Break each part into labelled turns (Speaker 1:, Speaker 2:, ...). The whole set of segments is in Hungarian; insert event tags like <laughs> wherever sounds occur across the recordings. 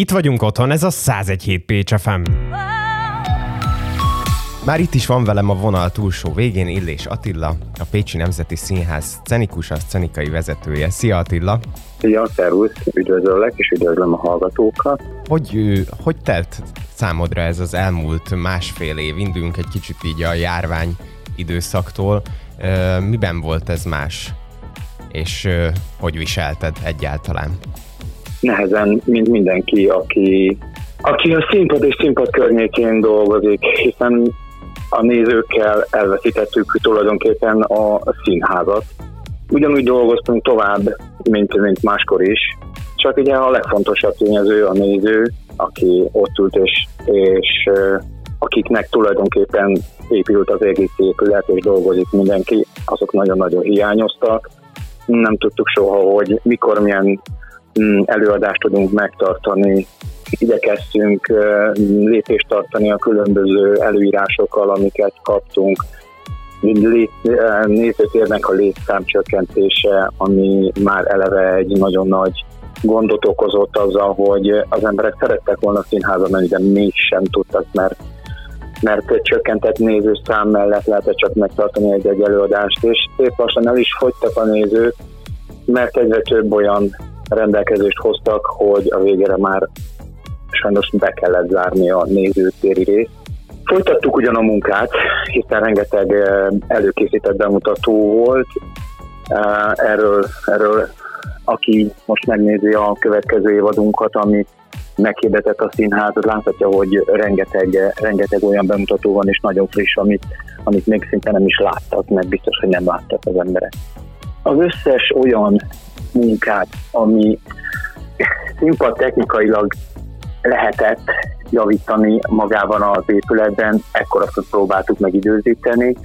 Speaker 1: Itt vagyunk otthon, ez a 101 Pécs FM. Már itt is van velem a vonal túlsó végén Illés Attila, a Pécsi Nemzeti Színház scenikus, a szcenikai vezetője. Szia Attila!
Speaker 2: Szia, szervusz, üdvözöllek, és üdvözlöm a hallgatókat.
Speaker 1: Hogy, hogy telt számodra ez az elmúlt másfél év? Indulunk egy kicsit így a járvány időszaktól. Miben volt ez más? És hogy viselted egyáltalán?
Speaker 2: Nehezen, mint mindenki, aki, aki a színpad és színpad környékén dolgozik, hiszen a nézőkkel elveszítettük tulajdonképpen a színházat. Ugyanúgy dolgoztunk tovább, mint, mint máskor is, csak ugye a legfontosabb tényező a néző, aki ott ült és, és akiknek tulajdonképpen épült az egész épület és dolgozik mindenki, azok nagyon-nagyon hiányoztak. Nem tudtuk soha, hogy mikor milyen előadást tudunk megtartani, igyekeztünk lépést tartani a különböző előírásokkal, amiket kaptunk. Nézőtérnek a létszám csökkentése, ami már eleve egy nagyon nagy gondot okozott azzal, hogy az emberek szerettek volna színházba menni, de mégsem tudtak, mert mert csökkentett nézőszám mellett lehetett csak megtartani egy-egy előadást, és szép lassan el is fogytak a nézők, mert egyre több olyan rendelkezést hoztak, hogy a végére már sajnos be kellett zárni a nézőtéri részt. Folytattuk ugyan a munkát, hiszen rengeteg eh, előkészített bemutató volt. Eh, erről, erről aki most megnézi a következő évadunkat, ami meghirdetett a színház, az láthatja, hogy rengeteg, rengeteg olyan bemutató van, és nagyon friss, amit, amit még szinte nem is láttak, mert biztos, hogy nem láttak az emberek. Az összes olyan munkát, ami színpad technikailag lehetett javítani magában az épületben, ekkor azt próbáltuk megidőzíteni.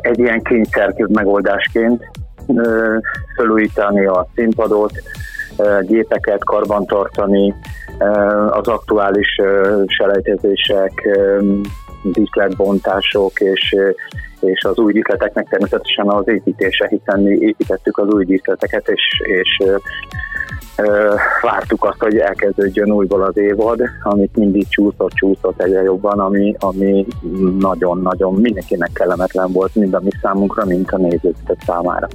Speaker 2: Egy ilyen kényszer megoldásként felújítani a színpadot, gépeket karbantartani, az aktuális selejtezések, díszletbontások és, és az új díszleteknek természetesen az építése, hiszen mi építettük az új díszleteket, és, és vártuk azt, hogy elkezdődjön újból az évad, amit mindig csúszott, csúszott egyre jobban, ami, ami nagyon-nagyon mindenkinek kellemetlen volt, mind a mi számunkra, mind a nézők számára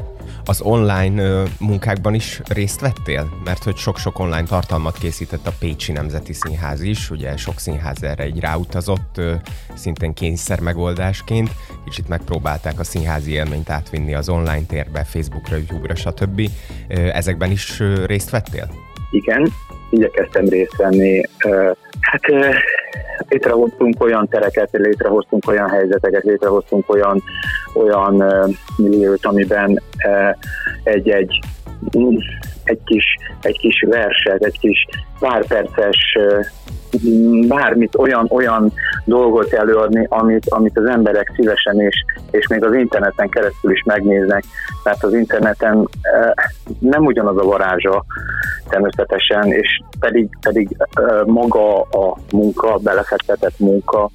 Speaker 1: az online munkákban is részt vettél? Mert hogy sok-sok online tartalmat készített a Pécsi Nemzeti Színház is, ugye sok színház erre egy ráutazott, szintén kényszer megoldásként, kicsit megpróbálták a színházi élményt átvinni az online térbe, Facebookra, YouTube-ra, stb. Ezekben is részt vettél?
Speaker 2: Igen, igyekeztem részt venni. Hát létrehoztunk olyan tereket, létrehoztunk olyan helyzeteket, létrehoztunk olyan, olyan milliót, amiben egy-egy egy kis, egy kis verset, egy kis pár perces bármit, olyan, olyan dolgot előadni, amit, amit az emberek szívesen és, és még az interneten keresztül is megnéznek, mert az interneten nem ugyanaz a varázsa természetesen, és pedig, pedig maga a munka, belefektetett munka,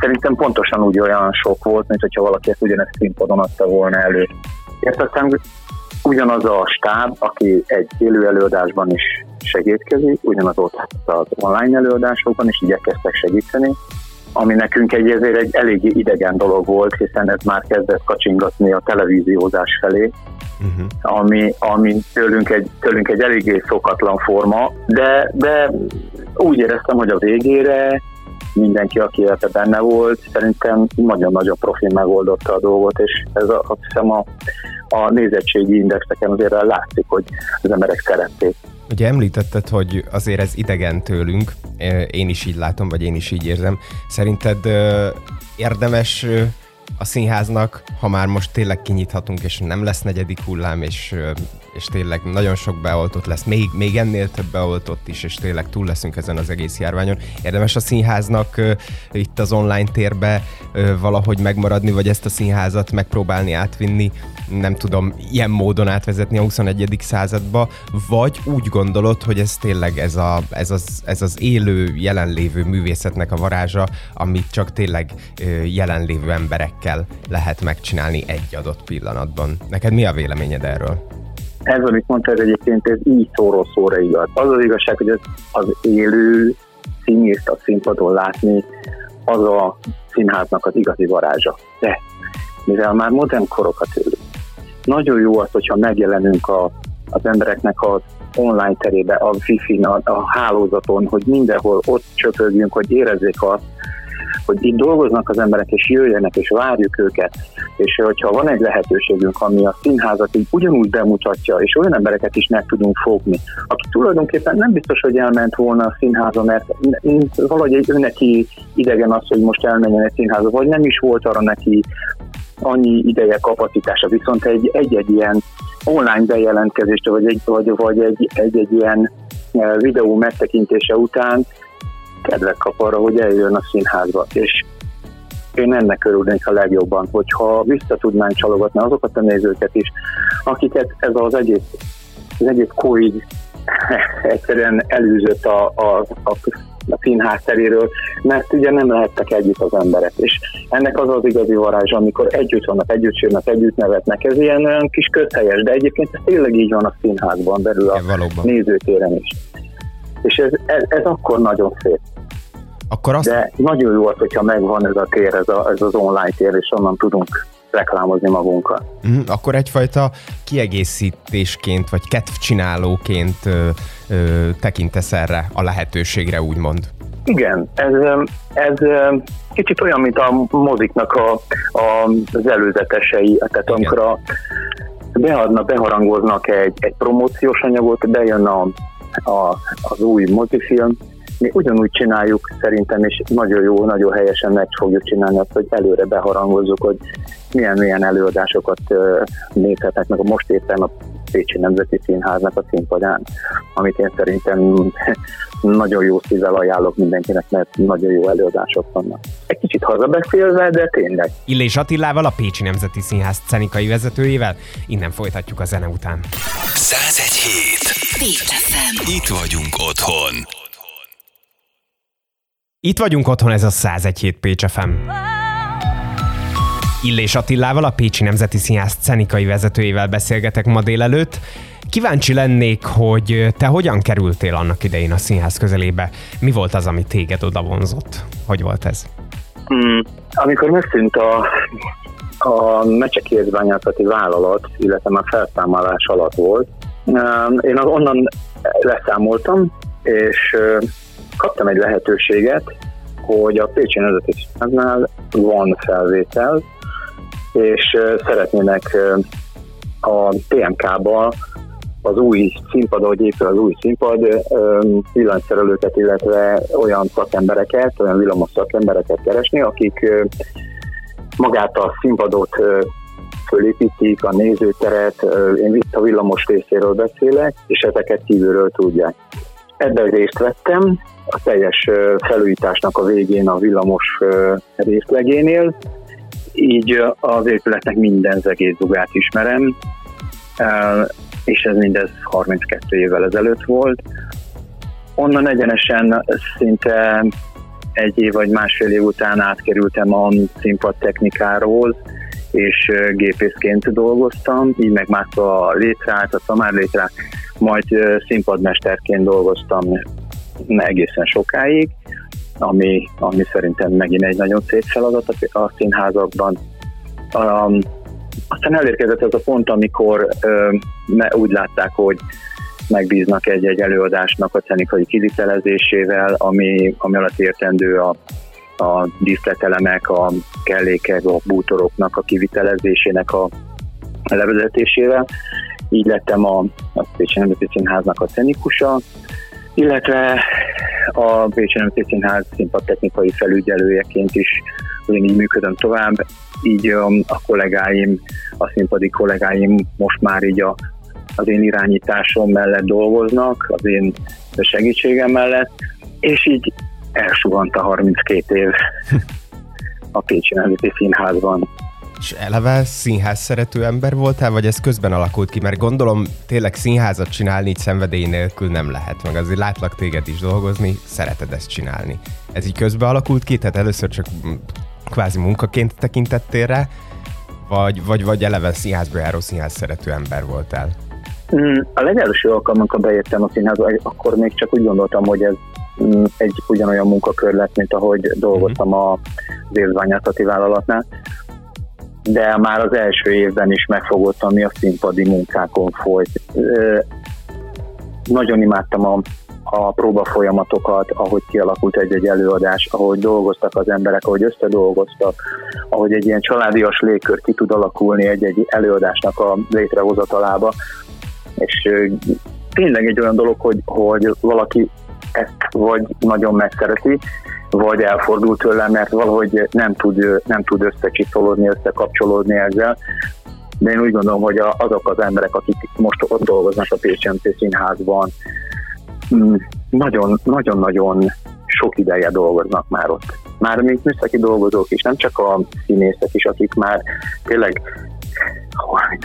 Speaker 2: szerintem pontosan úgy olyan sok volt, mint hogyha valaki ezt ugyanezt színpadon adta volna elő. Ezt aztán ugyanaz a stáb, aki egy élő előadásban is segítkezik, ugyanaz ott az online előadásokban is igyekeztek segíteni, ami nekünk egy, ezért egy eléggé idegen dolog volt, hiszen ez már kezdett kacsingatni a televíziózás felé, uh-huh. ami, ami tőlünk, egy, tőlünk egy eléggé szokatlan forma, de, de úgy éreztem, hogy a végére mindenki, aki ebbe benne volt, szerintem nagyon-nagyon profi megoldotta a dolgot, és ez a, azt hiszem a, a nézettségi indexeken azért látszik, hogy az emberek szerették.
Speaker 1: Ugye említetted, hogy azért ez idegen tőlünk, én is így látom, vagy én is így érzem. Szerinted érdemes a színháznak, ha már most tényleg kinyithatunk, és nem lesz negyedik hullám, és, és tényleg nagyon sok beoltott lesz, még, még ennél több beoltott is, és tényleg túl leszünk ezen az egész járványon. Érdemes a színháznak uh, itt az online térbe uh, valahogy megmaradni, vagy ezt a színházat megpróbálni átvinni, nem tudom, ilyen módon átvezetni a 21. századba, vagy úgy gondolod, hogy ez tényleg ez, a, ez, az, ez az élő, jelenlévő művészetnek a varázsa, amit csak tényleg uh, jelenlévő emberekkel lehet megcsinálni egy adott pillanatban. Neked mi a véleményed erről?
Speaker 2: Ez, amit mondta, ez egyébként ez így szóról szóra igaz. Az az igazság, hogy az, az élő színészt a színpadon látni, az a színháznak az igazi varázsa. De mivel már modern korokat élünk, nagyon jó az, hogyha megjelenünk a, az embereknek az online terébe, a wifi-n, a, a hálózaton, hogy mindenhol ott csöpögjünk, hogy érezzék azt, hogy itt dolgoznak az emberek, és jöjjenek, és várjuk őket, és hogyha van egy lehetőségünk, ami a színházat így ugyanúgy bemutatja, és olyan embereket is meg tudunk fogni, aki tulajdonképpen nem biztos, hogy elment volna a színházba, mert valahogy egy neki idegen az, hogy most elmenjen egy színházba, vagy nem is volt arra neki annyi ideje, kapacitása, viszont egy, egy-egy ilyen online bejelentkezést, vagy egy, vagy, vagy egy, egy, egy ilyen e, videó megtekintése után kedvet kap arra, hogy eljön a színházba. És én ennek örülnék a legjobban, hogyha vissza tudnánk csalogatni azokat a nézőket is, akiket ez az egész, az egész COVID <laughs> egyszerűen elűzött a, a, a a színház teréről, mert ugye nem lehettek együtt az emberek. És ennek az az igazi varázs, amikor együtt vannak, együtt sírnak, együtt nevetnek. Ez ilyen olyan kis közhelyes, de egyébként ez tényleg így van a színházban belül a ja, nézőtéren is. És ez, ez, ez akkor nagyon szép. Akkor azt... De nagyon jó az, hogyha megvan ez a tér, ez, a, ez az online tér, és onnan tudunk reklámozni magunkat.
Speaker 1: Mm, akkor egyfajta kiegészítésként, vagy kedvcsinálóként ö, ö, tekintesz erre a lehetőségre, úgymond.
Speaker 2: Igen, ez, ez kicsit olyan, mint a moziknak a, a, az előzetesei, tehát Igen. amikor a, beadna, beharangoznak egy, egy promóciós anyagot, bejön a, a, az új mozifilm, mi ugyanúgy csináljuk szerintem, és nagyon jó, nagyon helyesen meg fogjuk csinálni azt, hogy előre beharangozzuk, hogy milyen-milyen előadásokat nézhetnek meg a most éppen a Pécsi Nemzeti Színháznak a színpadán, amit én szerintem <laughs> nagyon jó szívvel ajánlok mindenkinek, mert nagyon jó előadások vannak. Egy kicsit hazabeszélve, de tényleg.
Speaker 1: Illés Attilával, a Pécsi Nemzeti Színház szenikai vezetőjével. Innen folytatjuk a zene után. 101 Itt vagyunk otthon. Itt vagyunk otthon, ez a 101 hét Pécs FM. Illés Attilával, a Pécsi Nemzeti Színház szenikai vezetőjével beszélgetek ma délelőtt. Kíváncsi lennék, hogy te hogyan kerültél annak idején a színház közelébe? Mi volt az, ami téged oda vonzott? Hogy volt ez?
Speaker 2: Hmm, amikor megszűnt a, a mecsekérzbányászati vállalat, illetve már felszámolás alatt volt, én az onnan leszámoltam, és kaptam egy lehetőséget, hogy a Pécsi Nemzeti Színháznál van felvétel, és szeretnének a TMK-ba az új színpad, ahogy épül az új színpad, villanyszerelőket, illetve olyan szakembereket, olyan villamos szakembereket keresni, akik magát a színpadot fölépítik, a nézőteret, én itt a villamos részéről beszélek, és ezeket kívülről tudják. Ebben részt vettem, a teljes felújításnak a végén a villamos részlegénél, így az épületnek minden zegészugát ismerem, és ez mindez 32 évvel ezelőtt volt. Onnan egyenesen szinte egy év vagy másfél év után átkerültem a színpad technikáról, és gépészként dolgoztam, így megmászva a létrát, a szamár létrát, majd színpadmesterként dolgoztam egészen sokáig, ami, ami szerintem megint egy nagyon szép feladat a színházakban. Um, aztán elérkezett ez a pont, amikor uh, úgy látták, hogy megbíznak egy-egy előadásnak a szenikai kivitelezésével, ami, ami alatt értendő a, a díszletelemek, a kellékek, a bútoroknak a kivitelezésének a levezetésével. Így lettem a, a Pécsi Nemzeti Színháznak a szenikusa, illetve a Pécsi Nemzeti Színház színpadtechnikai felügyelőjeként is ugyanígy működöm tovább, így um, a kollégáim, a színpadi kollégáim most már így a, az én irányításom mellett dolgoznak, az én segítségem mellett, és így elsugant a 32 év <laughs> a Pécsi Nemzeti Színházban.
Speaker 1: És eleve színház szerető ember voltál, vagy ez közben alakult ki? Mert gondolom tényleg színházat csinálni így szenvedély nélkül nem lehet, meg azért látlak téged is dolgozni, szereted ezt csinálni. Ez így közben alakult ki, tehát először csak kvázi munkaként tekintettél rá, vagy, vagy, vagy eleve színházba járó színház szerető ember voltál?
Speaker 2: Mm, a legelső alkalom, amikor beértem a színházba, akkor még csak úgy gondoltam, hogy ez mm, egy ugyanolyan munkakör lett, mint ahogy dolgoztam mhm. az érzványászati vállalatnál. De már az első évben is megfogott, ami a színpadi munkákon folyt. Nagyon imádtam a, a próba folyamatokat, ahogy kialakult egy-egy előadás, ahogy dolgoztak az emberek, ahogy összedolgoztak, ahogy egy ilyen családias légkör ki tud alakulni egy-egy előadásnak a létrehozatalába és tényleg egy olyan dolog, hogy, hogy valaki ezt vagy nagyon megszereti, vagy elfordul tőle, mert valahogy nem tud, nem tud összecsiszolódni, összekapcsolódni ezzel. De én úgy gondolom, hogy azok az emberek, akik most ott dolgoznak a PCMC színházban, mm, nagyon-nagyon sok ideje dolgoznak már ott. Már még műszaki dolgozók is, nem csak a színészek is, akik már tényleg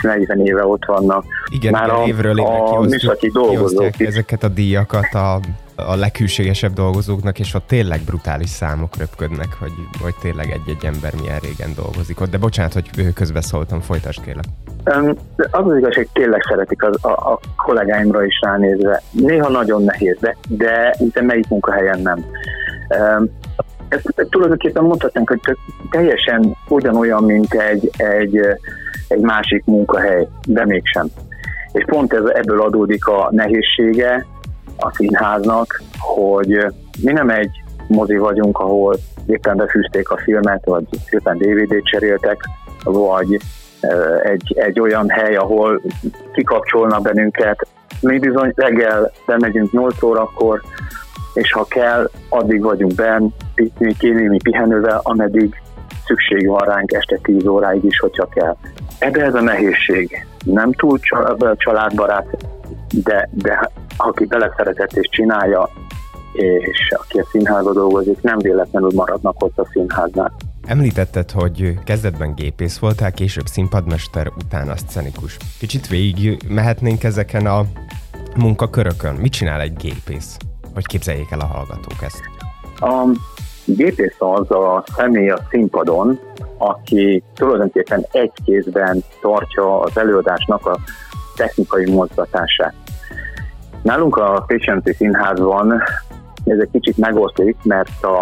Speaker 2: 40 éve ott vannak.
Speaker 1: Igen, Már igen, a, évről évre a műszaki dolgozók ezeket a díjakat a, a legkülségesebb dolgozóknak, és ott tényleg brutális számok röpködnek, hogy, hogy tényleg egy-egy ember milyen régen dolgozik ott. De bocsánat, hogy közbeszóltam, folytasd kérlek.
Speaker 2: Az az igazság, tényleg szeretik az, a, a kollégáimra is ránézve. Néha nagyon nehéz, de, de, de melyik munkahelyen nem. Ezt tulajdonképpen mondhatnánk, hogy teljesen ugyanolyan, mint egy, egy egy másik munkahely, de mégsem. És pont ez, ebből adódik a nehézsége a színháznak, hogy mi nem egy mozi vagyunk, ahol éppen befűzték a filmet, vagy éppen DVD-t cseréltek, vagy egy, egy olyan hely, ahol kikapcsolnak bennünket. Mi bizony reggel bemegyünk 8 órakor, és ha kell, addig vagyunk benn, némi pihenővel, ameddig szükség van ránk este 10 óráig is, hogyha kell. Ebbe ez a nehézség. Nem túl családbarát, de, de aki beleszeretett és csinálja, és aki a színházban dolgozik, nem véletlenül maradnak ott a színháznál.
Speaker 1: Említetted, hogy kezdetben gépész voltál, később színpadmester, utána szcenikus. Kicsit végig mehetnénk ezeken a munkakörökön. Mit csinál egy gépész? Hogy képzeljék el a hallgatók ezt?
Speaker 2: A gépész az a személy a színpadon, aki tulajdonképpen egy kézben tartja az előadásnak a technikai mozgatását. Nálunk a Pécsenci Színházban ez egy kicsit megoszlik, mert a,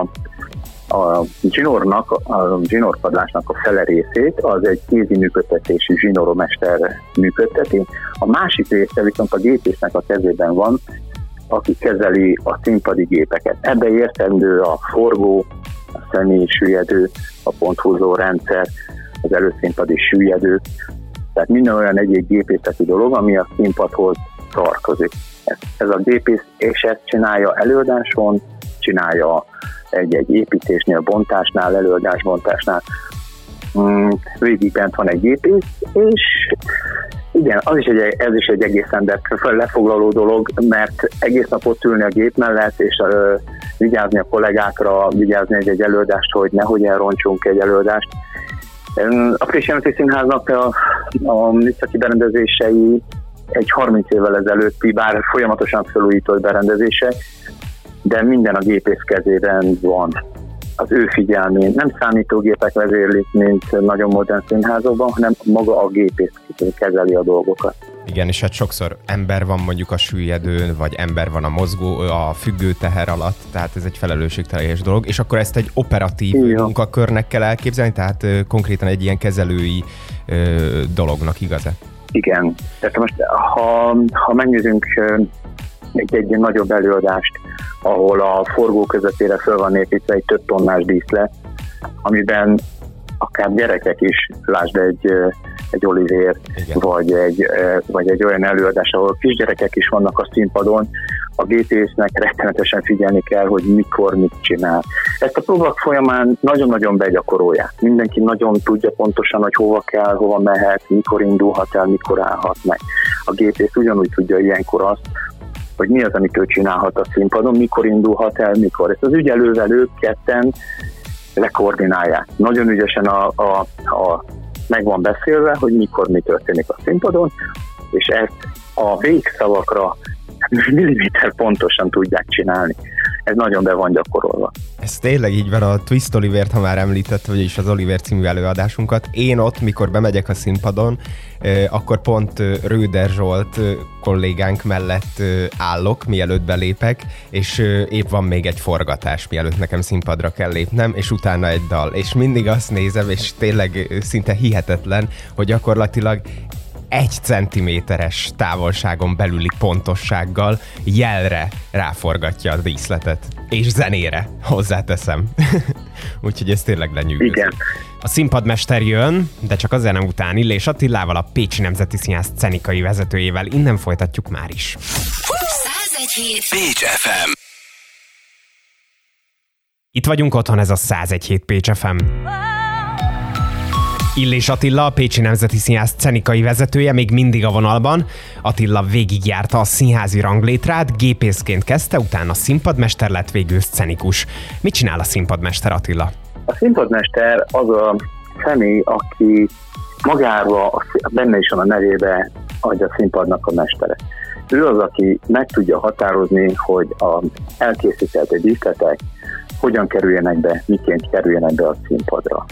Speaker 2: a zsinórnak, a zsinórpadlásnak a fele részét az egy kézi működtetésű zsinóromester működteti. A másik része viszont a gépésznek a kezében van, aki kezeli a színpadi gépeket. Ebbe értendő a forgó, a személyi süllyedő, a ponthúzó rendszer, az előszínpadi süllyedő, tehát minden olyan egy-egy gépészeti dolog, ami a színpadhoz tartozik. Ez, ez a gépész és ezt csinálja előadáson, csinálja egy-egy építésnél, bontásnál, előadásbontásnál. Mm, végig bent van egy gépész, és igen, az is egy, ez is egy egészen de lefoglaló dolog, mert egész nap ott ülni a gép mellett, és uh, vigyázni a kollégákra, vigyázni egy, egy előadást, hogy nehogy elrontsunk egy előadást. A Friss Jelentés Színháznak a, a műszaki berendezései egy 30 évvel ezelőtti, bár folyamatosan felújított berendezése, de minden a gépész kezében van az ő figyelmén. Nem számítógépek vezérlik, mint nagyon modern színházokban, hanem maga a gépész kezeli a dolgokat.
Speaker 1: Igen, és hát sokszor ember van mondjuk a süllyedőn, vagy ember van a mozgó, a függő teher alatt, tehát ez egy felelősségteljes dolog, és akkor ezt egy operatív Igen. munkakörnek kell elképzelni, tehát konkrétan egy ilyen kezelői ö, dolognak igaz-e?
Speaker 2: Igen, tehát most ha, ha megnézzünk egy, egy nagyobb előadást, ahol a forgó közepére föl van építve egy több tonnás díszlet, amiben akár gyerekek is, lásd egy, egy Olivér, vagy egy, vagy egy olyan előadás, ahol kisgyerekek is vannak a színpadon, a gépésznek rettenetesen figyelni kell, hogy mikor mit csinál. Ezt a próbák folyamán nagyon-nagyon begyakorolják. Mindenki nagyon tudja pontosan, hogy hova kell, hova mehet, mikor indulhat el, mikor állhat meg. A gépész ugyanúgy tudja ilyenkor azt, hogy mi az, amit ő csinálhat a színpadon, mikor indulhat el, mikor. Ezt az ügyelővel ők ketten lekoordinálják. Nagyon ügyesen a, a, a meg van beszélve, hogy mikor mi történik a színpadon, és ezt a végszavakra <laughs> milliméter pontosan tudják csinálni. Ez nagyon be van gyakorolva.
Speaker 1: Ez tényleg így van, a Twist Olivert, ha már említett, vagyis az Oliver című előadásunkat. Én ott, mikor bemegyek a színpadon, akkor pont Röder Zsolt kollégánk mellett állok, mielőtt belépek, és épp van még egy forgatás, mielőtt nekem színpadra kell lépnem, és utána egy dal. És mindig azt nézem, és tényleg szinte hihetetlen, hogy gyakorlatilag egy centiméteres távolságon belüli pontossággal jelre ráforgatja a díszletet. És zenére, hozzáteszem. <laughs> Úgyhogy ez tényleg lenyűgöző.
Speaker 2: Igen.
Speaker 1: A színpadmester jön, de csak a zene után Illés Attilával, a Pécsi Nemzeti Színház cenikai vezetőjével. Innen folytatjuk már is. 101 Pécs FM. Itt vagyunk otthon, ez a 101 Pécs FM. Illés Attila, a Pécsi Nemzeti Színház cenikai vezetője még mindig a vonalban. Attila végigjárta a színházi ranglétrát, gépészként kezdte, utána színpadmester lett, végül szcenikus. Mit csinál a színpadmester Attila?
Speaker 2: A színpadmester az a személy, aki magába, benne is van a nevébe, adja a színpadnak a mestere. Ő az, aki meg tudja határozni, hogy a elkészített díszletek hogyan kerüljenek be, miként kerüljenek be a színpadra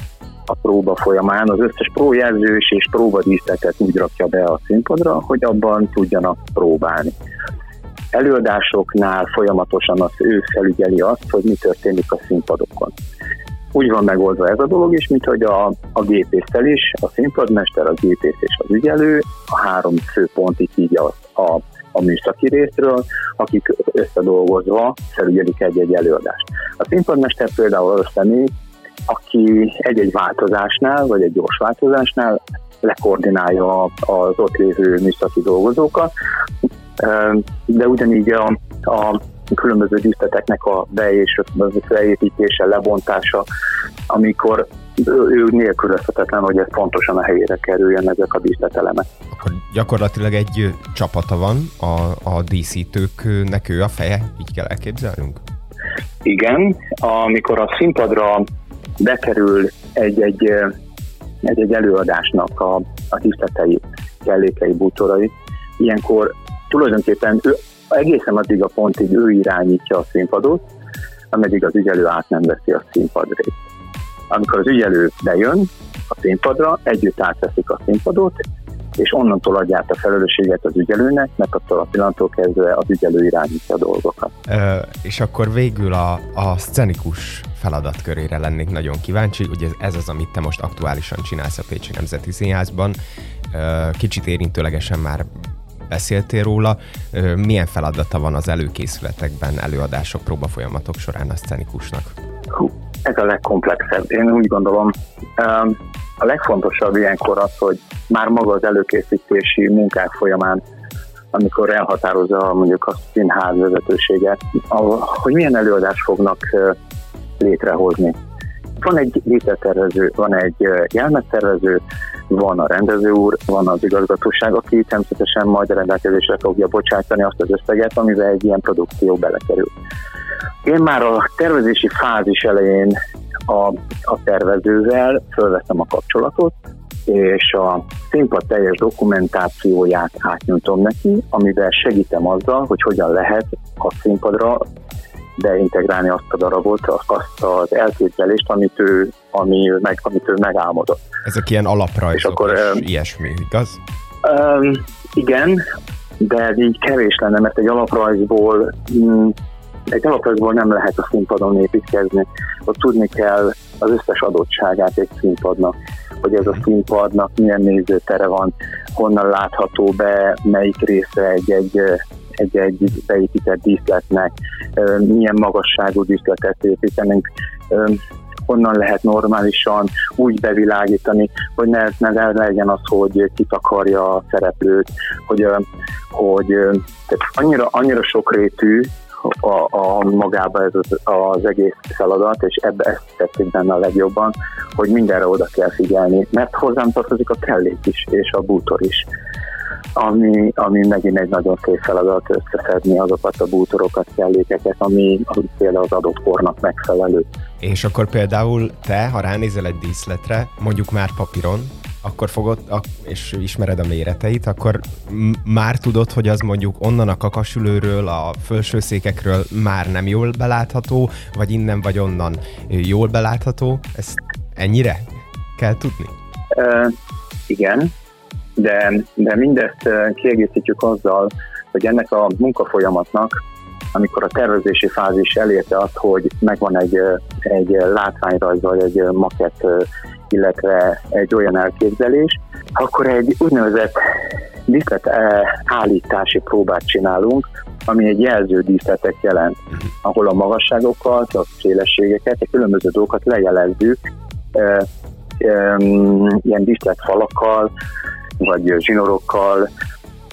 Speaker 2: a próba folyamán az összes prójelzős és próbadíszletet úgy rakja be a színpadra, hogy abban tudjanak próbálni. Előadásoknál folyamatosan az ő felügyeli azt, hogy mi történik a színpadokon. Úgy van megoldva ez a dolog is, mint hogy a, a gépésztel is, a színpadmester, a gépész és az ügyelő, a három főpontig így a, a, a műszaki részről, akik összedolgozva felügyelik egy-egy előadást. A színpadmester például az a személy, aki egy-egy változásnál, vagy egy gyors változásnál lekoordinálja az ott lévő műszaki dolgozókat, de ugyanígy a, a különböző díszleteknek a be- és beépítése, lebontása, amikor ő nélkülözhetetlen, hogy ez pontosan a helyére kerüljen ezek a díszletelemek.
Speaker 1: Akkor gyakorlatilag egy csapata van, a, a díszítőknek ő a feje, így kell elképzelnünk?
Speaker 2: Igen, amikor a színpadra bekerül egy-egy, egy-egy előadásnak a, a hiszletei, kellékei, bútorai, ilyenkor tulajdonképpen ő, egészen addig a pontig ő irányítja a színpadot, ameddig az ügyelő át nem veszi a színpadrét. Amikor az ügyelő bejön a színpadra, együtt átveszik a színpadot, és onnantól adják a felelősséget az ügyelőnek, mert attól a pillanattól kezdve az ügyelő irányítja a dolgokat.
Speaker 1: Ö, és akkor végül a, a szcenikus feladatkörére lennék nagyon kíváncsi. Ugye ez az, amit te most aktuálisan csinálsz a Pécsi Nemzeti Színházban. Kicsit érintőlegesen már beszéltél róla. Milyen feladata van az előkészületekben, előadások, próbafolyamatok során a szcenikusnak?
Speaker 2: Hú, ez a legkomplexebb. Én úgy gondolom, a legfontosabb ilyenkor az, hogy már maga az előkészítési munkák folyamán, amikor elhatározza mondjuk a színház vezetőséget, hogy milyen előadást fognak létrehozni. Van egy létretervező, van egy jelmeztervező, van a rendező úr, van az igazgatóság, aki természetesen majd a rendelkezésre fogja bocsátani azt az összeget, amivel egy ilyen produkció belekerül. Én már a tervezési fázis elején a, a tervezővel fölveszem a kapcsolatot, és a színpad teljes dokumentációját átnyújtom neki, amivel segítem azzal, hogy hogyan lehet a színpadra beintegrálni azt a darabot, azt az elképzelést, amit ő, ami, meg, amit ő megálmodott.
Speaker 1: Ezek ilyen alaprajzok és, akkor, és ilyesmi, igaz?
Speaker 2: Um, igen, de így kevés lenne, mert egy alaprajzból mm, egy alaprajzból nem lehet a színpadon építkezni. Ott tudni kell az összes adottságát egy színpadnak, hogy ez a színpadnak milyen nézőtere van, honnan látható be, melyik része egy-egy egy-egy beépített díszletnek, milyen magasságú díszletet építenünk, honnan lehet normálisan úgy bevilágítani, hogy ne, ne legyen az, hogy kitakarja a szereplőt, hogy, hogy tehát annyira, annyira sokrétű a, a magába ez az, az egész feladat, és ebbe ezt tetszik benne a legjobban, hogy mindenre oda kell figyelni, mert hozzám tartozik a kellék is, és a bútor is ami, ami megint egy nagyon szép feladat összeszedni azokat a bútorokat, kellékeket, ami, ami például az adott kornak megfelelő.
Speaker 1: És akkor például te, ha ránézel egy díszletre, mondjuk már papíron, akkor fogod, és ismered a méreteit, akkor már tudod, hogy az mondjuk onnan a kakasülőről, a felsőszékekről már nem jól belátható, vagy innen vagy onnan jól belátható? Ezt ennyire kell tudni?
Speaker 2: Uh, igen, de, de mindezt kiegészítjük azzal, hogy ennek a munkafolyamatnak, amikor a tervezési fázis elérte azt, hogy megvan egy, egy látványrajz vagy egy makett, illetve egy olyan elképzelés, akkor egy úgynevezett díszlet állítási próbát csinálunk, ami egy jelző díszletet jelent, ahol a magasságokat, a szélességeket, a különböző dolgokat lejelezzük, ilyen díszletfalakkal, vagy zsinorokkal,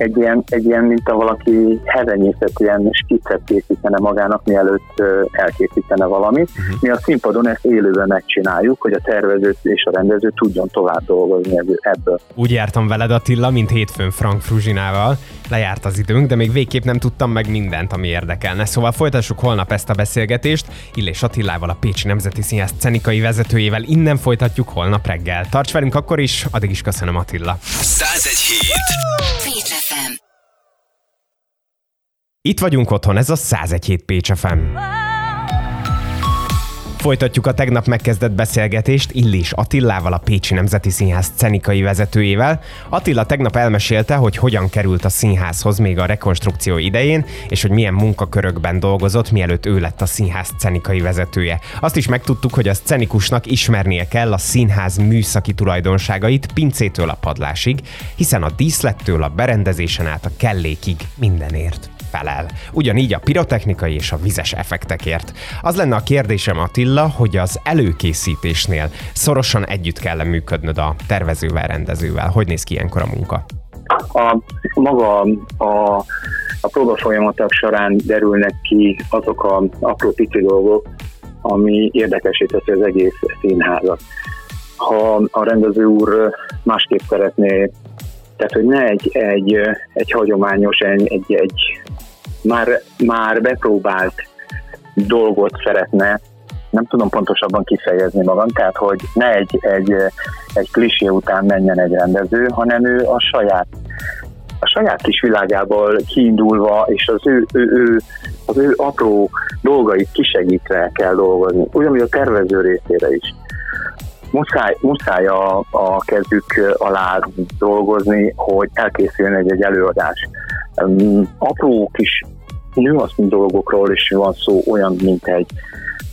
Speaker 2: egy ilyen, egy ilyen mint a valaki hevenyészet, ilyen skiccet készítene magának, mielőtt elkészítene valamit. Uh-huh. Mi a színpadon ezt élőben megcsináljuk, hogy a tervező és a rendező tudjon tovább dolgozni ebből.
Speaker 1: Úgy jártam veled Attila, mint hétfőn Frank Fruzsinával. Lejárt az időnk, de még végképp nem tudtam meg mindent, ami érdekelne. Szóval folytassuk holnap ezt a beszélgetést. Illés Attilával, a Pécsi Nemzeti Színház cenikai vezetőjével innen folytatjuk holnap reggel. Tarts velünk akkor is, addig is köszönöm Attila. 101 hét. Itt vagyunk otthon, ez a 101 Pécs FM. Folytatjuk a tegnap megkezdett beszélgetést Illis Attillával, a Pécsi Nemzeti Színház cenikai vezetőjével. Attila tegnap elmesélte, hogy hogyan került a színházhoz még a rekonstrukció idején, és hogy milyen munkakörökben dolgozott, mielőtt ő lett a színház cenikai vezetője. Azt is megtudtuk, hogy a szcenikusnak ismernie kell a színház műszaki tulajdonságait pincétől a padlásig, hiszen a díszlettől a berendezésen át a kellékig mindenért felel. Ugyanígy a pirotechnikai és a vizes effektekért. Az lenne a kérdésem Attila, hogy az előkészítésnél szorosan együtt kell működnöd a tervezővel, rendezővel. Hogy néz ki ilyenkor a munka?
Speaker 2: A, maga a, a próba folyamatok során derülnek ki azok a apró pici dolgok, ami érdekesé teszi az egész színházat. Ha a rendező úr másképp szeretné, tehát hogy ne egy, egy, egy hagyományos, egy, egy már, már bepróbált dolgot szeretne, nem tudom pontosabban kifejezni magam, tehát hogy ne egy, egy, egy klisé után menjen egy rendező, hanem ő a saját a saját kis világából kiindulva, és az ő, ő, ő, az ő apró dolgait kisegítve kell dolgozni. Ugyanúgy a tervező részére is. Muszáj, muszáj a, a kezük alá dolgozni, hogy elkészüljön egy, egy előadás. Um, apró kis nüansznyi dolgokról is van szó, olyan, mint egy,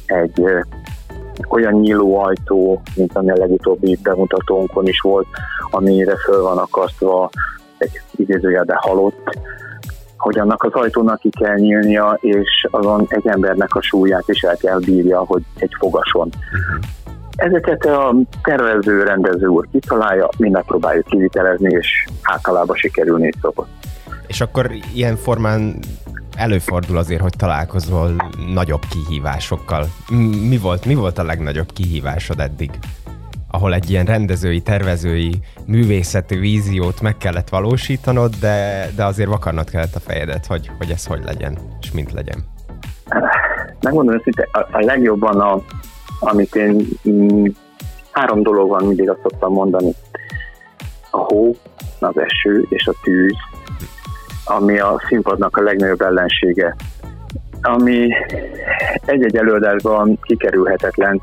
Speaker 2: egy olyan nyíló ajtó, mint ami a legutóbbi bemutatónkon is volt, amire föl van akasztva egy idézőjelben halott, hogy annak az ajtónak ki kell nyílnia, és azon egy embernek a súlyát is el kell bírja, hogy egy fogason. Ezeket a tervező, rendező úr kitalálja, mi megpróbáljuk kivitelezni, és általában sikerülni szokott.
Speaker 1: És akkor ilyen formán előfordul azért, hogy találkozol nagyobb kihívásokkal. Mi volt, mi volt a legnagyobb kihívásod eddig? ahol egy ilyen rendezői, tervezői, művészeti víziót meg kellett valósítanod, de, de azért vakarnod kellett a fejedet, hogy, hogy ez hogy legyen, és mint legyen.
Speaker 2: Megmondom hogy a, a legjobban, a, amit én m, három dolog van, mindig azt szoktam mondani. A hó, az eső és a tűz, ami a színpadnak a legnagyobb ellensége, ami egy-egy előadásban kikerülhetetlen,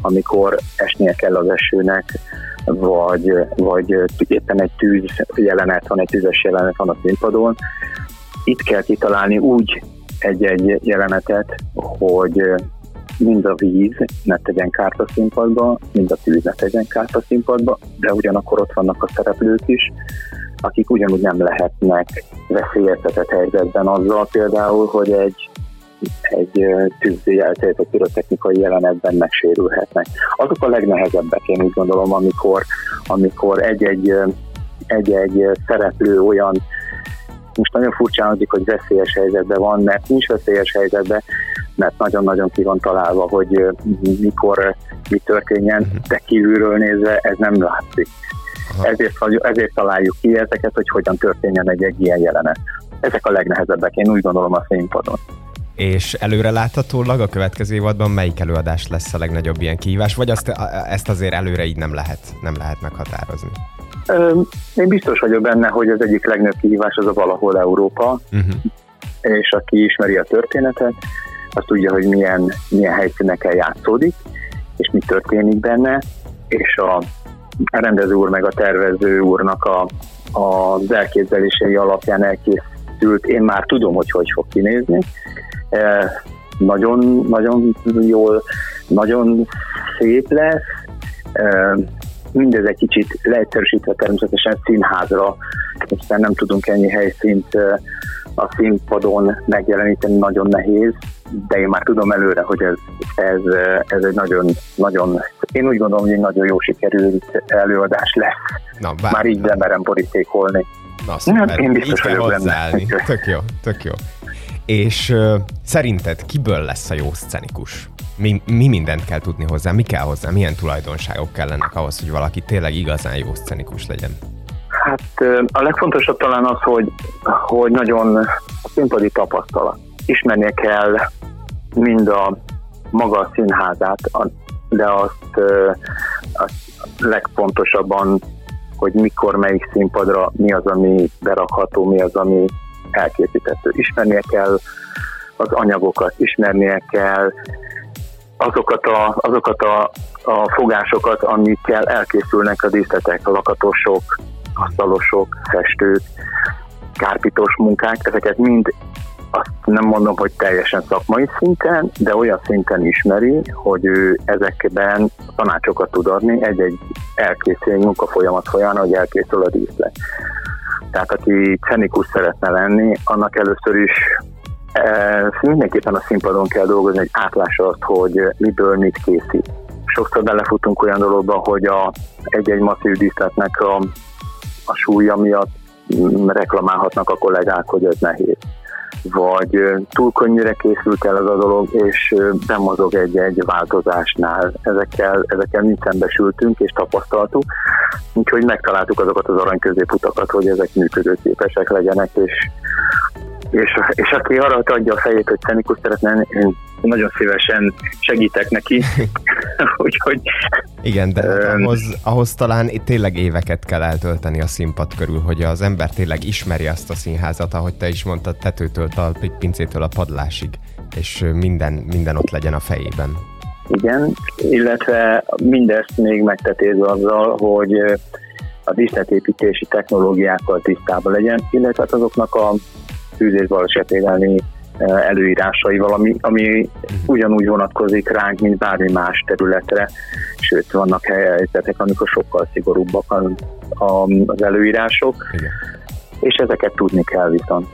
Speaker 2: amikor esnie kell az esőnek, vagy, vagy éppen egy tűz jelenet van, egy tüzes jelenet van a színpadon. Itt kell kitalálni úgy egy-egy jelenetet, hogy mind a víz ne tegyen kárt a színpadba, mind a tűz ne tegyen kárt a színpadba, de ugyanakkor ott vannak a szereplők is, akik ugyanúgy nem lehetnek veszélyeztetett helyzetben azzal például, hogy egy egy tűzdi eltelt a pirotechnikai jelenetben megsérülhetnek. Azok a legnehezebbek, én úgy gondolom, amikor, amikor egy-egy, egy-egy szereplő olyan most nagyon furcsán hangzik, hogy veszélyes helyzetben van, mert nincs veszélyes helyzetben, mert nagyon-nagyon ki van találva, hogy mikor mi történjen, de kívülről nézve ez nem látszik. Ezért, ezért találjuk ki ezeket, hogy hogyan történjen egy, egy ilyen jelenet. Ezek a legnehezebbek, én úgy gondolom a színpadon.
Speaker 1: És előre láthatólag a következő évadban melyik előadás lesz a legnagyobb ilyen kihívás, vagy azt, ezt azért előre így nem lehet, nem lehet meghatározni?
Speaker 2: Én biztos vagyok benne, hogy az egyik legnagyobb kihívás az a valahol Európa, uh-huh. és aki ismeri a történetet, az tudja, hogy milyen, milyen helyszíneken játszódik, és mi történik benne, és a rendező úr meg a tervező úrnak a, a, az elképzelései alapján elkészült, én már tudom, hogy hogy fog kinézni. E, nagyon, nagyon jól, nagyon szép lesz, e, mindez egy kicsit leegyszerűsítve természetesen színházra, hiszen nem tudunk ennyi helyszínt e, a színpadon megjeleníteni, nagyon nehéz, de én már tudom előre, hogy ez, ez, ez egy nagyon, nagyon, én úgy gondolom, hogy egy nagyon jó sikerült előadás lesz. Na, bár, már így nem merem borítékolni.
Speaker 1: Na, szuper. Hát én biztos vagyok benne. Tök jó, tök jó. És uh, szerinted kiből lesz a jó szcenikus? Mi, mi mindent kell tudni hozzá, mi kell hozzá, milyen tulajdonságok kellenek ahhoz, hogy valaki tényleg igazán jó szcenikus legyen?
Speaker 2: Hát a legfontosabb talán az, hogy, hogy nagyon színpadi tapasztalat. Ismernie kell mind a maga a színházát, de azt, azt legfontosabban, hogy mikor, melyik színpadra mi az, ami berakható, mi az, ami elkészíthető. Ismernie kell az anyagokat, ismernie kell azokat a, azokat a, a fogásokat, amikkel elkészülnek a díszletek, a lakatosok, asztalosok, festők, kárpitos munkák, ezeket mind azt nem mondom, hogy teljesen szakmai szinten, de olyan szinten ismeri, hogy ő ezekben tanácsokat tud adni egy-egy elkészülő munkafolyamat folyamán, hogy elkészül a díszlet. Tehát aki cenikus szeretne lenni, annak először is e, mindenképpen a színpadon kell dolgozni, hogy átlássa azt, hogy miből mit készít. Sokszor belefutunk olyan dologba, hogy a egy-egy masszív díszletnek a, a súlya miatt reklamálhatnak a kollégák, hogy ez nehéz vagy túl könnyűre készült el ez a dolog, és bemozog egy-egy változásnál. Ezekkel, ezekkel mind szembesültünk és tapasztaltuk, úgyhogy megtaláltuk azokat az arany középutakat, hogy ezek működőképesek legyenek, és és, és aki arra adja a fejét, hogy szenikus szeretne, én nagyon szívesen segítek neki. <laughs> <laughs> Úgyhogy...
Speaker 1: Igen, de um, ahhoz, ahhoz talán tényleg éveket kell eltölteni a színpad körül, hogy az ember tényleg ismeri azt a színházat, ahogy te is mondtad, tetőtől, a pincétől a padlásig, és minden, minden ott legyen a fejében.
Speaker 2: Igen, illetve mindezt még megtetézve azzal, hogy a díszletépítési technológiákkal tisztában legyen, illetve hát azoknak a tűzés balesetvédelmi előírásai, valami, ami ugyanúgy vonatkozik ránk, mint bármi más területre, sőt vannak helyzetek, amikor sokkal szigorúbbak az előírások, Igen. és ezeket tudni kell viszont.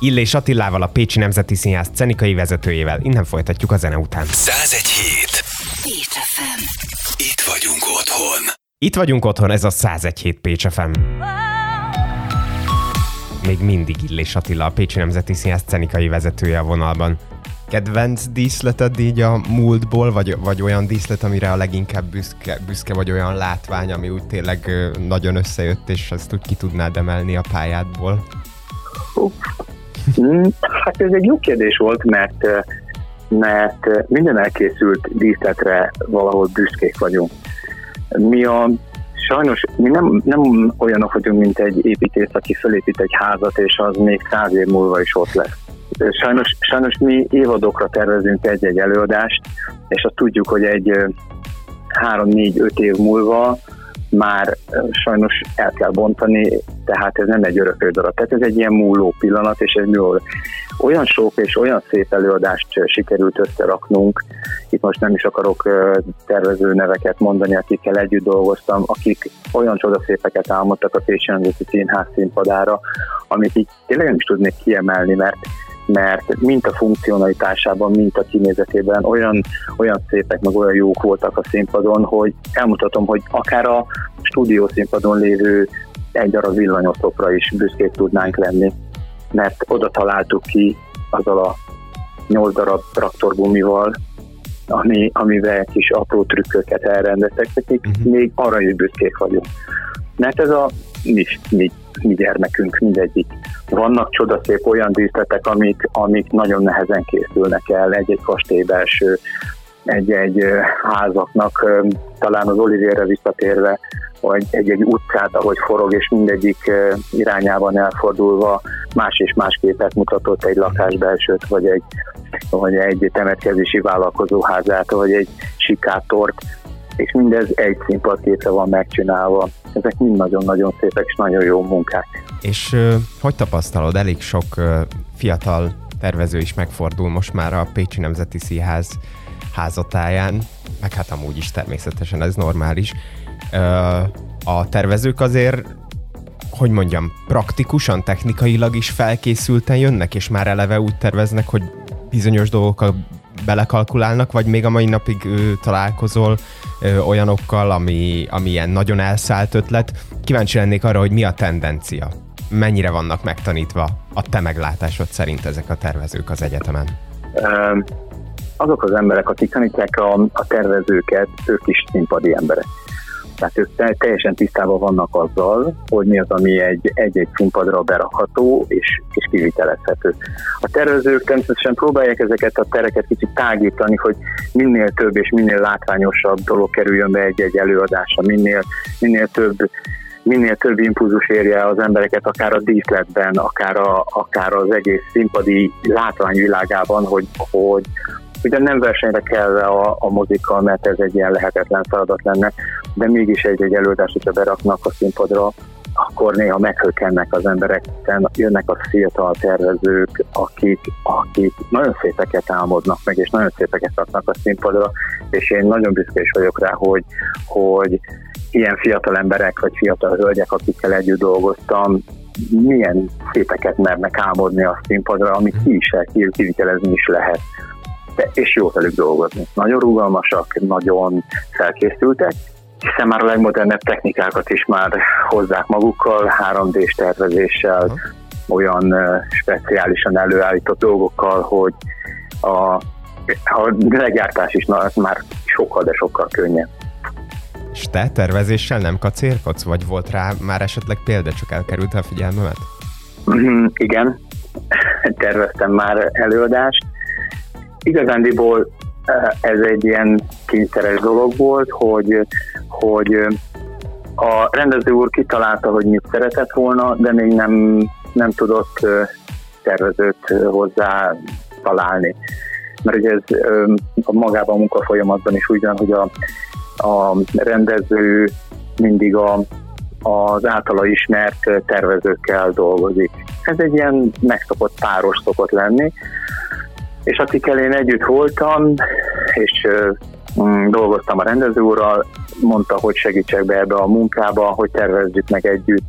Speaker 1: Illés Attilával, a Pécsi Nemzeti Színház cenikai vezetőjével. Innen folytatjuk a zene után.
Speaker 3: 101 hét. Pécs FM. Itt vagyunk otthon.
Speaker 1: Itt vagyunk otthon, ez a 101 hét Pécs FM még mindig Illés Attila, a Pécsi Nemzeti Színház cenikai vezetője a vonalban. Kedvenc díszleted így a múltból, vagy, vagy olyan díszlet, amire a leginkább büszke, büszke, vagy olyan látvány, ami úgy tényleg nagyon összejött, és ezt úgy ki tudnád emelni a pályádból?
Speaker 2: Mm, hát ez egy jó kérdés volt, mert, mert minden elkészült díszletre valahol büszkék vagyunk. Mi a Sajnos mi nem, nem olyanok vagyunk, mint egy építész, aki fölépít egy házat, és az még száz év múlva is ott lesz. Sajnos, sajnos mi évadokra tervezünk egy-egy előadást, és azt tudjuk, hogy egy három-négy-öt év múlva már sajnos el kell bontani, tehát ez nem egy örökő darab. Tehát ez egy ilyen múló pillanat, és ez jól. Olyan sok és olyan szép előadást sikerült összeraknunk, itt most nem is akarok tervező neveket mondani, akikkel együtt dolgoztam, akik olyan csodaszépeket álmodtak a Pécsi Nemzeti Színház színpadára, amit így tényleg nem is tudnék kiemelni, mert mert mint a funkcionalitásában, mint a kinézetében olyan, olyan szépek, meg olyan jók voltak a színpadon, hogy elmutatom, hogy akár a stúdió színpadon lévő egy darab villanyoszlopra is büszkék tudnánk lenni, mert oda találtuk ki azzal a nyolc darab traktorgumival, ami, amivel kis apró trükköket elrendeztek, akik uh-huh. még arra is büszkék vagyunk. Mert ez a mi, mi, mi gyermekünk, mindegyik vannak csodaszép olyan díszletek, amik, amik nagyon nehezen készülnek el egy-egy kastély belső, egy-egy házaknak, talán az Olivérre visszatérve, vagy egy-egy utcát, ahogy forog, és mindegyik irányában elfordulva más és más képet mutatott egy lakásbelsőt, vagy egy, vagy egy temetkezési vállalkozóházát, vagy egy sikátort, és mindez egy színpadképre van megcsinálva. Ezek mind nagyon-nagyon szépek és nagyon jó munkák.
Speaker 1: És uh, hogy tapasztalod, elég sok fiatal tervező is megfordul most már a Pécsi Nemzeti Színház házatáján, meg hát amúgy is természetesen ez normális. A tervezők azért hogy mondjam, praktikusan, technikailag is felkészülten jönnek, és már eleve úgy terveznek, hogy bizonyos dolgokkal belekalkulálnak, vagy még a mai napig ö, találkozol ö, olyanokkal, ami, ami ilyen nagyon elszállt ötlet. Kíváncsi lennék arra, hogy mi a tendencia. Mennyire vannak megtanítva a te meglátásod szerint ezek a tervezők az egyetemen?
Speaker 2: azok az emberek, akik tanítják a, a tervezőket, ők is színpadi emberek. Tehát ők teljesen tisztában vannak azzal, hogy mi az, ami egy, egy-egy színpadra berakható és, és kivitelezhető. A tervezők természetesen próbálják ezeket a tereket kicsit tágítani, hogy minél több és minél látványosabb dolog kerüljön be egy-egy előadásra, minél, minél több minél több impulzus érje az embereket, akár a díszletben, akár, a, akár az egész színpadi látványvilágában, hogy, hogy, Ugye nem versenyre kell a, a mozika, mert ez egy ilyen lehetetlen feladat lenne, de mégis egy-egy előadást, hogyha beraknak a színpadra, akkor néha meghökkennek az emberek, jönnek a fiatal tervezők, akik, akik nagyon szépeket álmodnak meg, és nagyon szépeket raknak a színpadra, és én nagyon büszkés vagyok rá, hogy, hogy ilyen fiatal emberek, vagy fiatal hölgyek, akikkel együtt dolgoztam, milyen szépeket mernek álmodni a színpadra, amit ki is kivitelezni is lehet de, és jó velük dolgozni. Nagyon rugalmasak, nagyon felkészültek, hiszen már a legmodernebb technikákat is már hozzák magukkal, 3D-s tervezéssel, uh-huh. olyan speciálisan előállított dolgokkal, hogy a, a legyártás is már sokkal, de sokkal könnyebb.
Speaker 1: És te tervezéssel nem kacérkodsz, vagy volt rá már esetleg példa, csak elkerült a figyelmemet?
Speaker 2: Mm, igen, <laughs> terveztem már előadást, igazándiból ez egy ilyen kényszeres dolog volt, hogy, hogy a rendező úr kitalálta, hogy mit szeretett volna, de még nem, nem tudott tervezőt hozzá találni. Mert ugye ez magában a munkafolyamatban is úgy van, hogy a, a rendező mindig a, az általa ismert tervezőkkel dolgozik. Ez egy ilyen megszokott páros szokott lenni, és akikkel én együtt voltam, és dolgoztam a rendezőúrral, mondta, hogy segítsek be ebbe a munkába, hogy tervezzük meg együtt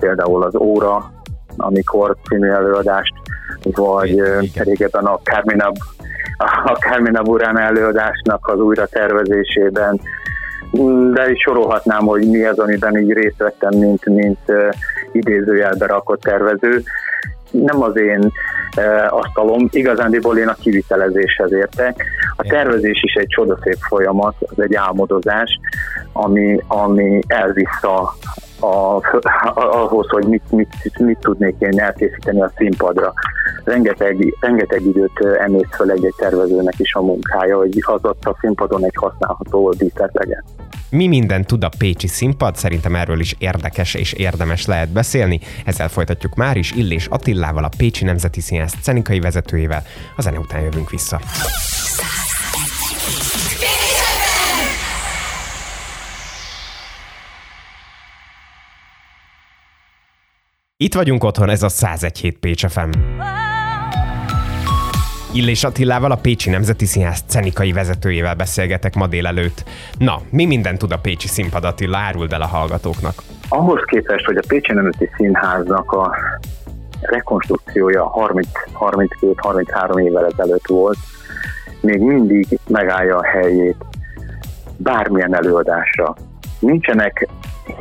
Speaker 2: például az óra, amikor című előadást, vagy régebben a Carmina, a Carmina Burana előadásnak az újra tervezésében, de is sorolhatnám, hogy mi az, amiben így részt vettem, mint, mint idézőjelbe rakott tervező. Nem az én asztalom. Igazándiból én a kivitelezéshez értek. A tervezés is egy csodaszép folyamat, az egy álmodozás, ami, ami elvisz a, a, ahhoz, hogy mit, mit, mit tudnék én elkészíteni a színpadra. Rengeteg, rengeteg időt emész föl egy-egy tervezőnek is a munkája, hogy az ott a színpadon egy használható díszlet legyen.
Speaker 1: Mi minden tud a Pécsi színpad? Szerintem erről is érdekes és érdemes lehet beszélni. Ezzel folytatjuk már is Illés Attillával, a Pécsi Nemzeti Színház szenikai vezetőjével. A zene után jövünk vissza. Itt vagyunk otthon, ez a 101 Pécs FM. Illés Attilával, a Pécsi Nemzeti Színház szenikai vezetőjével beszélgetek ma délelőtt. Na, mi minden tud a Pécsi színpad Attila? Áruld el a hallgatóknak.
Speaker 2: Ahhoz képest, hogy a Pécsi Nemzeti Színháznak a rekonstrukciója 30-32-33 évvel ezelőtt volt, még mindig megállja a helyét bármilyen előadásra. Nincsenek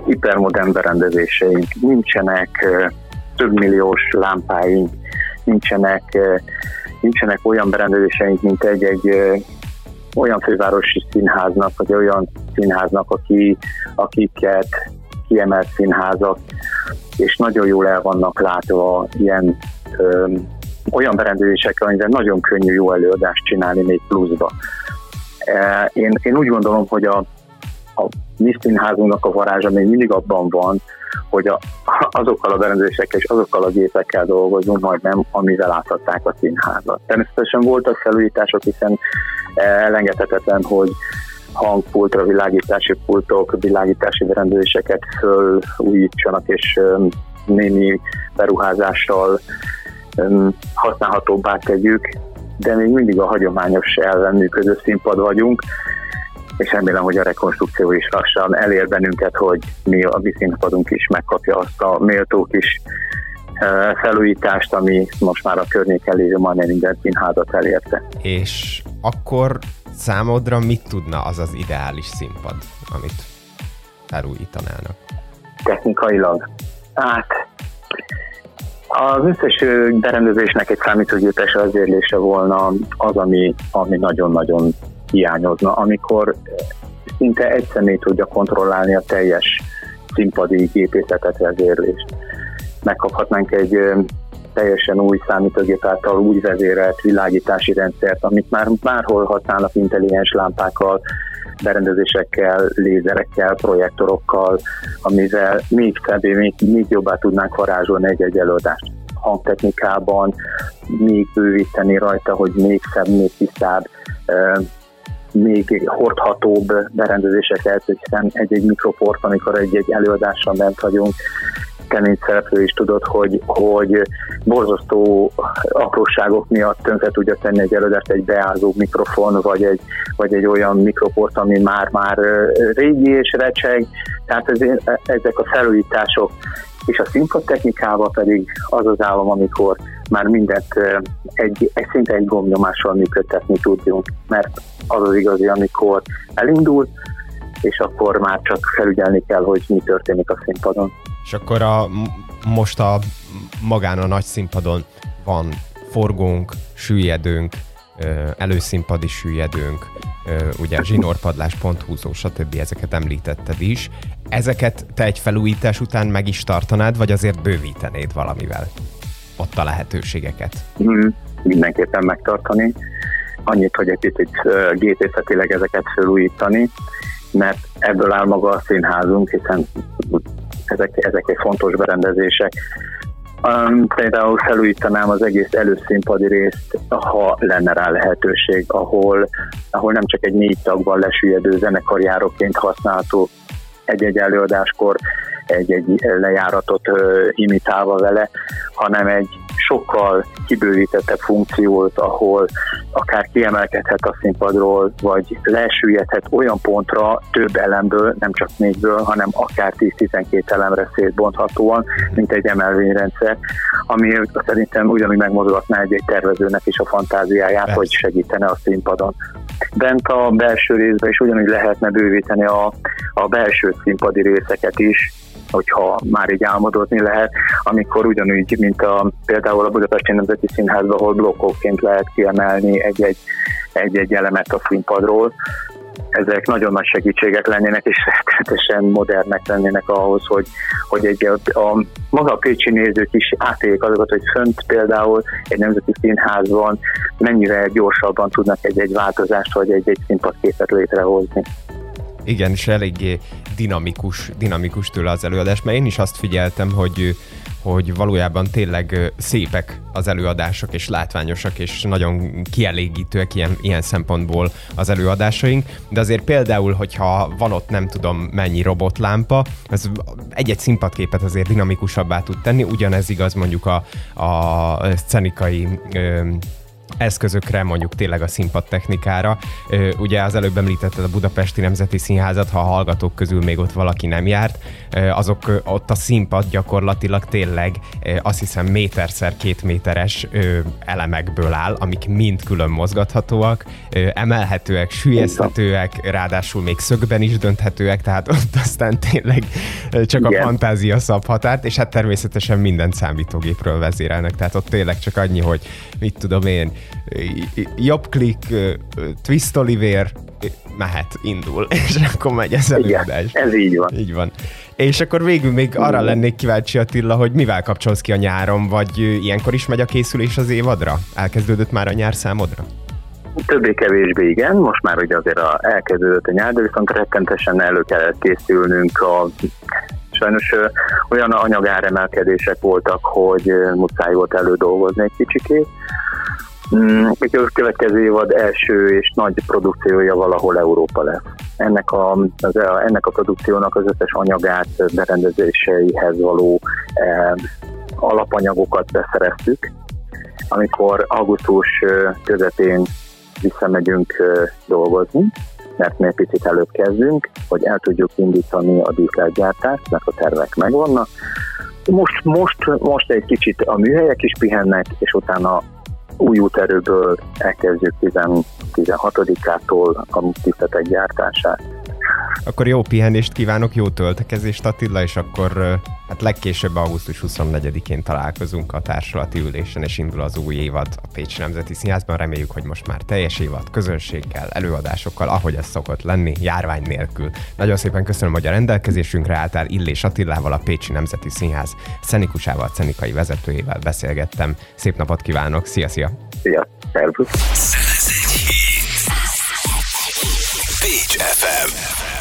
Speaker 2: hipermodern berendezéseink, nincsenek többmilliós lámpáink, nincsenek nincsenek olyan berendezéseink, mint egy-egy olyan fővárosi színháznak, vagy olyan színháznak, aki, akiket kiemelt színházak, és nagyon jól el vannak látva ilyen ö, olyan berendezésekkel, amivel nagyon könnyű jó előadást csinálni még pluszba. E, én, én úgy gondolom, hogy a, a mi színházunknak a varázsa még mindig abban van, hogy a, azokkal a berendezésekkel és azokkal a gépekkel dolgozunk majd nem, amivel átadták a színházat. Természetesen voltak felújítások, hiszen elengedhetetlen, hogy hangpultra, világítási pultok, világítási berendezéseket fölújítsanak, és némi beruházással használhatóbbá tegyük, de még mindig a hagyományos elven működő színpad vagyunk, és remélem, hogy a rekonstrukció is lassan elér bennünket, hogy mi a mi színpadunk is megkapja azt a méltó kis felújítást, ami most már a környéken lévő majdnem minden színházat elérte.
Speaker 1: És akkor számodra mit tudna az az ideális színpad, amit felújítanának?
Speaker 2: Technikailag? Hát az összes berendezésnek egy számítógépes vezérlése volna az, ami, ami nagyon-nagyon hiányozna, amikor szinte egy személy tudja kontrollálni a teljes színpadi gépészetet, vezérlést. Megkaphatnánk egy teljesen új számítógép által úgy vezérelt világítási rendszert, amit már bárhol használnak intelligens lámpákkal, berendezésekkel, lézerekkel, projektorokkal, amivel még kb. még, még jobbá tudnánk varázsolni egy-egy előadást hangtechnikában, még bővíteni rajta, hogy még szebb, még tisztább, még hordhatóbb berendezéseket, hiszen egy-egy mikroport, amikor egy-egy előadással bent vagyunk, kemény szereplő is tudod, hogy, hogy borzasztó apróságok miatt tönkre tudja tenni egy előadást egy beázó mikrofon, vagy egy, vagy egy olyan mikroport, ami már-már régi és recseg. Tehát ez, ezek a felújítások és a színpad technikával pedig az az állam, amikor már mindent egy, egy szinte egy gombnyomással működtetni tudjunk, mert az az igazi, amikor elindul, és akkor már csak felügyelni kell, hogy mi történik a színpadon.
Speaker 1: És akkor a, most a magán a nagy színpadon van forgónk, süllyedőnk, előszínpadi süllyedőnk, ugye zsinórpadlás, ponthúzó, stb. ezeket említetted is. Ezeket te egy felújítás után meg is tartanád, vagy azért bővítenéd valamivel ott a lehetőségeket?
Speaker 2: Mm, mindenképpen megtartani. Annyit, hogy egy picit gépészetileg ezeket felújítani, mert ebből áll maga a színházunk, hiszen ezek, ezek egy fontos berendezések. Um, például felújítanám az egész előszínpadi részt, ha lenne rá lehetőség, ahol, ahol nem csak egy négy tagban lesüllyedő zenekarjáróként használható egy-egy előadáskor egy-egy lejáratot uh, imitálva vele, hanem egy sokkal kibővítettebb funkciót, ahol akár kiemelkedhet a színpadról, vagy lesüllyedhet olyan pontra több elemből, nem csak négyből, hanem akár 10-12 elemre szétbonthatóan, mint egy emelvényrendszer, ami szerintem ugyanúgy megmozgatná egy-egy tervezőnek is a fantáziáját, Persze. hogy segítene a színpadon. Bent a belső részben is ugyanúgy lehetne bővíteni a, a belső színpadi részeket is, hogyha már így álmodozni lehet, amikor ugyanúgy, mint a, például a Budapesti Nemzeti Színházban, ahol blokkokként lehet kiemelni egy-egy, egy-egy elemet a színpadról, ezek nagyon nagy segítségek lennének, és rettenetesen modernek lennének ahhoz, hogy, hogy egy, a, a, maga a pécsi nézők is átéljék azokat, hogy fönt például egy nemzeti színházban mennyire gyorsabban tudnak egy-egy változást vagy egy-egy színpadképet létrehozni.
Speaker 1: Igen, és eléggé dinamikus, dinamikus tőle az előadás, mert én is azt figyeltem, hogy hogy valójában tényleg szépek az előadások, és látványosak, és nagyon kielégítőek ilyen, ilyen szempontból az előadásaink, de azért például, hogyha van ott nem tudom mennyi robotlámpa, ez egy-egy színpadképet azért dinamikusabbá tud tenni, ugyanez igaz mondjuk a, a szcenikai eszközökre, mondjuk tényleg a színpadtechnikára. Ugye az előbb említetted a Budapesti Nemzeti Színházat, ha a hallgatók közül még ott valaki nem járt, azok ott a színpad gyakorlatilag tényleg azt hiszem méterszer két méteres elemekből áll, amik mind külön mozgathatóak, emelhetőek, sülyezhetőek, ráadásul még szögben is dönthetőek, tehát ott aztán tényleg csak Igen. a fantázia szab határt, és hát természetesen minden számítógépről vezérelnek, tehát ott tényleg csak annyi, hogy mit tudom én, jobb klik, twist Oliver, mehet, indul, <laughs> és akkor megy ez előadás.
Speaker 2: Igen, ez így van.
Speaker 1: Így van. És akkor végül még arra lennék kíváncsi Attila, hogy mivel kapcsolsz ki a nyáron, vagy ilyenkor is megy a készülés az évadra? Elkezdődött már a nyár számodra?
Speaker 2: Többé-kevésbé igen, most már ugye azért a, elkezdődött a nyár, de viszont rettentesen elő kellett készülnünk a sajnos ö, olyan anyagáremelkedések voltak, hogy ö, muszáj volt elődolgozni egy kicsikét. Mm, a következő évad első és nagy produkciója valahol Európa lesz. Ennek a, az, ennek a produkciónak az összes anyagát, berendezéseihez való eh, alapanyagokat beszereztük. Amikor augusztus közepén visszamegyünk dolgozni, mert mi egy picit előbb kezdünk, hogy el tudjuk indítani a díszletgyártást, mert a tervek megvannak. Most, most, most egy kicsit a műhelyek is pihennek, és utána új úterőből elkezdjük 16-ától a tisztetek gyártását.
Speaker 1: Akkor jó pihenést kívánok, jó töltekezést Attila, és akkor hát legkésőbb augusztus 24-én találkozunk a társulati ülésen, és indul az új évad a Pécsi Nemzeti Színházban. Reméljük, hogy most már teljes évad, közönséggel, előadásokkal, ahogy ez szokott lenni, járvány nélkül. Nagyon szépen köszönöm, hogy a rendelkezésünkre álltál Illés Attilával, a Pécsi Nemzeti Színház szenikusával, szenikai vezetőjével beszélgettem. Szép napot kívánok, szia, szia!
Speaker 2: Szia, szervusz!
Speaker 3: Pécs FM